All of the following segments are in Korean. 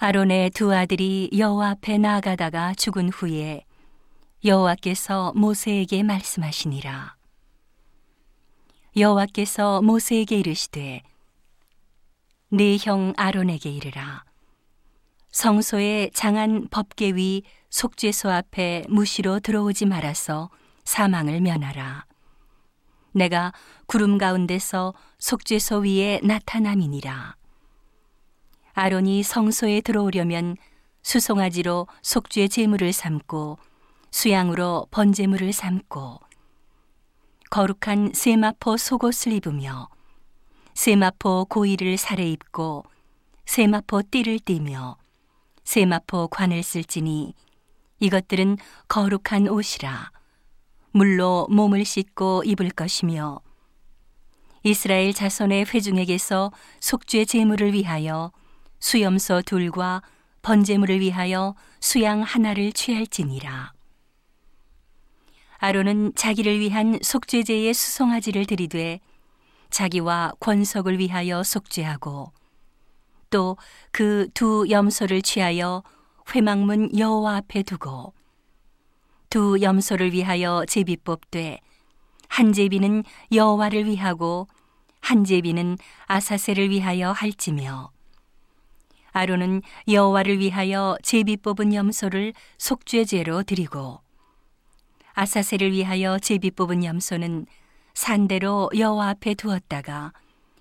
아론의 두 아들이 여호와 앞에 나아가다가 죽은 후에 여호와께서 모세에게 말씀하시니라. 여호와께서 모세에게 이르시되 네 형 아론에게 이르라. 성소의 장한 법계 위 속죄소 앞에 무시로 들어오지 말아서 사망을 면하라. 내가 구름 가운데서 속죄소 위에 나타남이니라. 아론이 성소에 들어오려면 수송아지로 속죄 제물을 삼고 수양으로 번제물을 삼고 거룩한 세마포 속옷을 입으며 세마포 고이를 살에 입고 세마포 띠를 띠며 세마포 관을 쓸지니 이것들은 거룩한 옷이라 물로 몸을 씻고 입을 것이며 이스라엘 자손의 회중에게서 속죄 제물을 위하여 수염소 둘과 번제물을 위하여 수양 하나를 취할지니라. 아론은 자기를 위한 속죄제의 수송아지를 들이되 자기와 권석을 위하여 속죄하고 또 그 두 염소를 취하여 회막문 여호와 앞에 두고 두 염소를 위하여 제비 뽑되 한 제비는 여호와를 위하고 한 제비는 아사셀을 위하여 할지며 아론은 여호와를 위하여 제비 뽑은 염소를 속죄제로 드리고 아사셀을 위하여 제비 뽑은 염소는 산대로 여호와 앞에 두었다가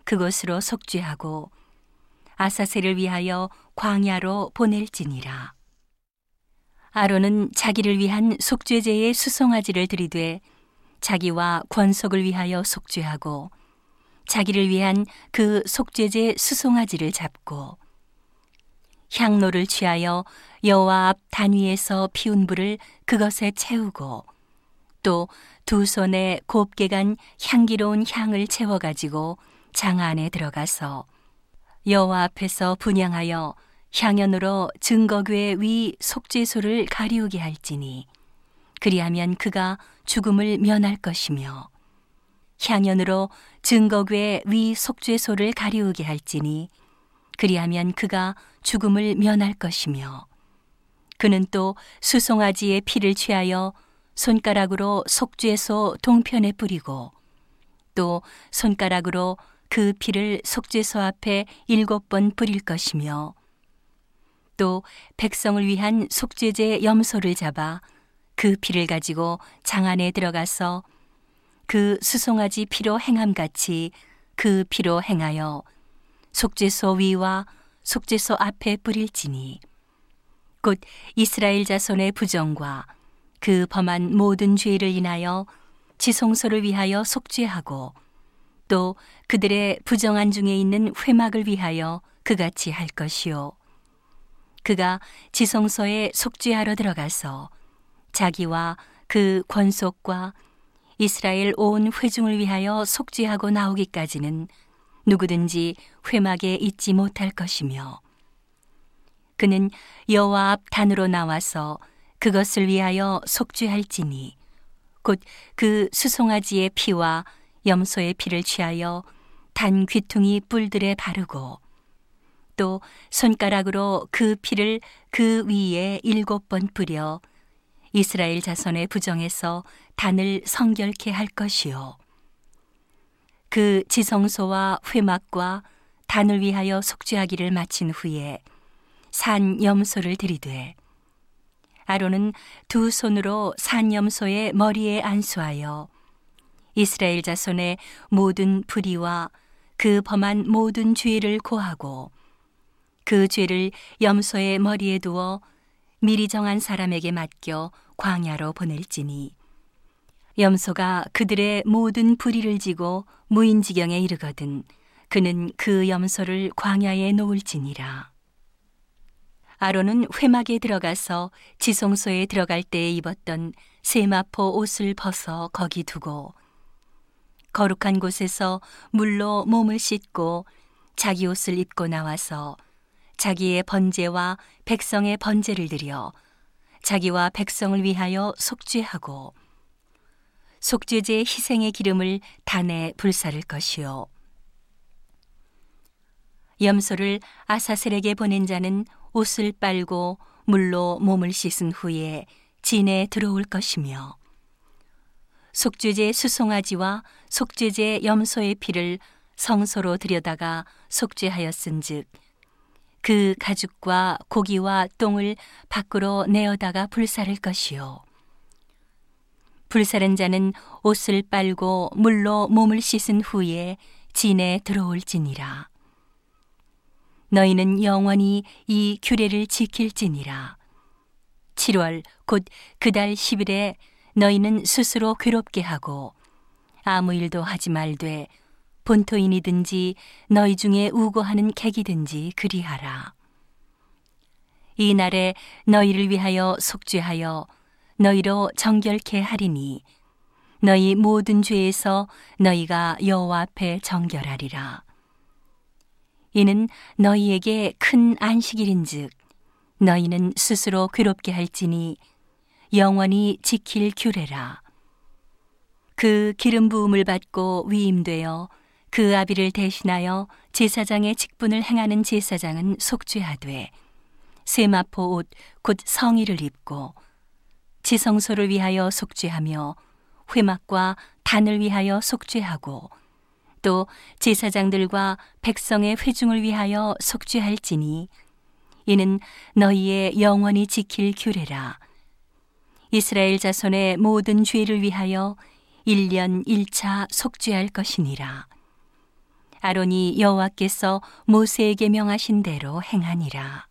그곳으로 속죄하고 아사셀을 위하여 광야로 보낼지니라. 아론은 자기를 위한 속죄제의 수송아지를 드리되 자기와 권속을 위하여 속죄하고 자기를 위한 그 속죄제 수송아지를 잡고 향로를 취하여 여호와 앞 단위에서 피운 불을 그것에 채우고 또 두 손에 곱게 간 향기로운 향을 채워 가지고 장 안에 들어가서 여호와 앞에서 분양하여 향연으로 증거궤 위 속죄소를 가리우게 할지니 그리하면 그가 죽음을 면할 것이며 향연으로 증거궤 위 속죄소를 가리우게 할지니 그리하면 그가 죽음을 면할 것이며 그는 또 수송아지의 피를 취하여 손가락으로 속죄소 동편에 뿌리고 또 손가락으로 그 피를 속죄소 앞에 일곱 번 뿌릴 것이며 또 백성을 위한 속죄제 염소를 잡아 그 피를 가지고 장 안에 들어가서 그 수송아지 피로 행함같이 그 피로 행하여 속죄소 위와 속죄소 앞에 뿌릴지니. 곧 이스라엘 자손의 부정과 그 범한 모든 죄를 인하여 지성소를 위하여 속죄하고 또 그들의 부정한 중에 있는 회막을 위하여 그같이 할 것이요. 그가 지성소에 속죄하러 들어가서 자기와 그 권속과 이스라엘 온 회중을 위하여 속죄하고 나오기까지는 누구든지 회막에 있지 못할 것이며 그는 여호와 앞 단으로 나와서 그것을 위하여 속죄할지니 곧 그 수송아지의 피와 염소의 피를 취하여 단 귀퉁이 뿔들에 바르고 또 손가락으로 그 피를 그 위에 일곱 번 뿌려 이스라엘 자손의 부정에서 단을 성결케 할 것이요 그 지성소와 회막과 단을 위하여 속죄하기를 마친 후에 산 염소를 들이되 아론은 두 손으로 산 염소의 머리에 안수하여 이스라엘 자손의 모든 불의와 그 범한 모든 죄를 고하고 그 죄를 염소의 머리에 두어 미리 정한 사람에게 맡겨 광야로 보낼지니 염소가 그들의 모든 불의를 지고 무인지경에 이르거든 그는 그 염소를 광야에 놓을지니라. 아론은 회막에 들어가서 지성소에 들어갈 때에 입었던 세마포 옷을 벗어 거기 두고 거룩한 곳에서 물로 몸을 씻고 자기 옷을 입고 나와서 자기의 번제와 백성의 번제를 드려 자기와 백성을 위하여 속죄하고 속죄제 희생의 기름을 단에 불사를 것이요. 염소를 아사셀에게 보낸 자는 옷을 빨고 물로 몸을 씻은 후에 진에 들어올 것이며 속죄제 수송아지와 속죄제 염소의 피를 성소로 들여다가 속죄하였은즉 그 가죽과 고기와 똥을 밖으로 내어다가 불사를 것이요 불사른 자는 옷을 빨고 물로 몸을 씻은 후에 진에 들어올지니라 너희는 영원히 이 규례를 지킬지니라 7월 곧 그달 10일에 너희는 스스로 괴롭게 하고 아무 일도 하지 말되 본토인이든지 너희 중에 우고하는 객이든지 그리하라. 이 날에 너희를 위하여 속죄하여 너희로 정결케 하리니 너희 모든 죄에서 너희가 여호와 앞에 정결하리라. 이는 너희에게 큰 안식일인즉 너희는 스스로 괴롭게 할지니 영원히 지킬 규례라. 그 기름 부음을 받고 위임되어 그 아비를 대신하여 제사장의 직분을 행하는 제사장은 속죄하되 세마포 옷 곧 성의를 입고 지성소를 위하여 속죄하며 회막과 단을 위하여 속죄하고 또 제사장들과 백성의 회중을 위하여 속죄할지니 이는 너희의 영원히 지킬 규례라 이스라엘 자손의 모든 죄를 위하여 1년 1차 속죄할 것이니라 아론이 여호와께서 모세에게 명하신 대로 행하니라.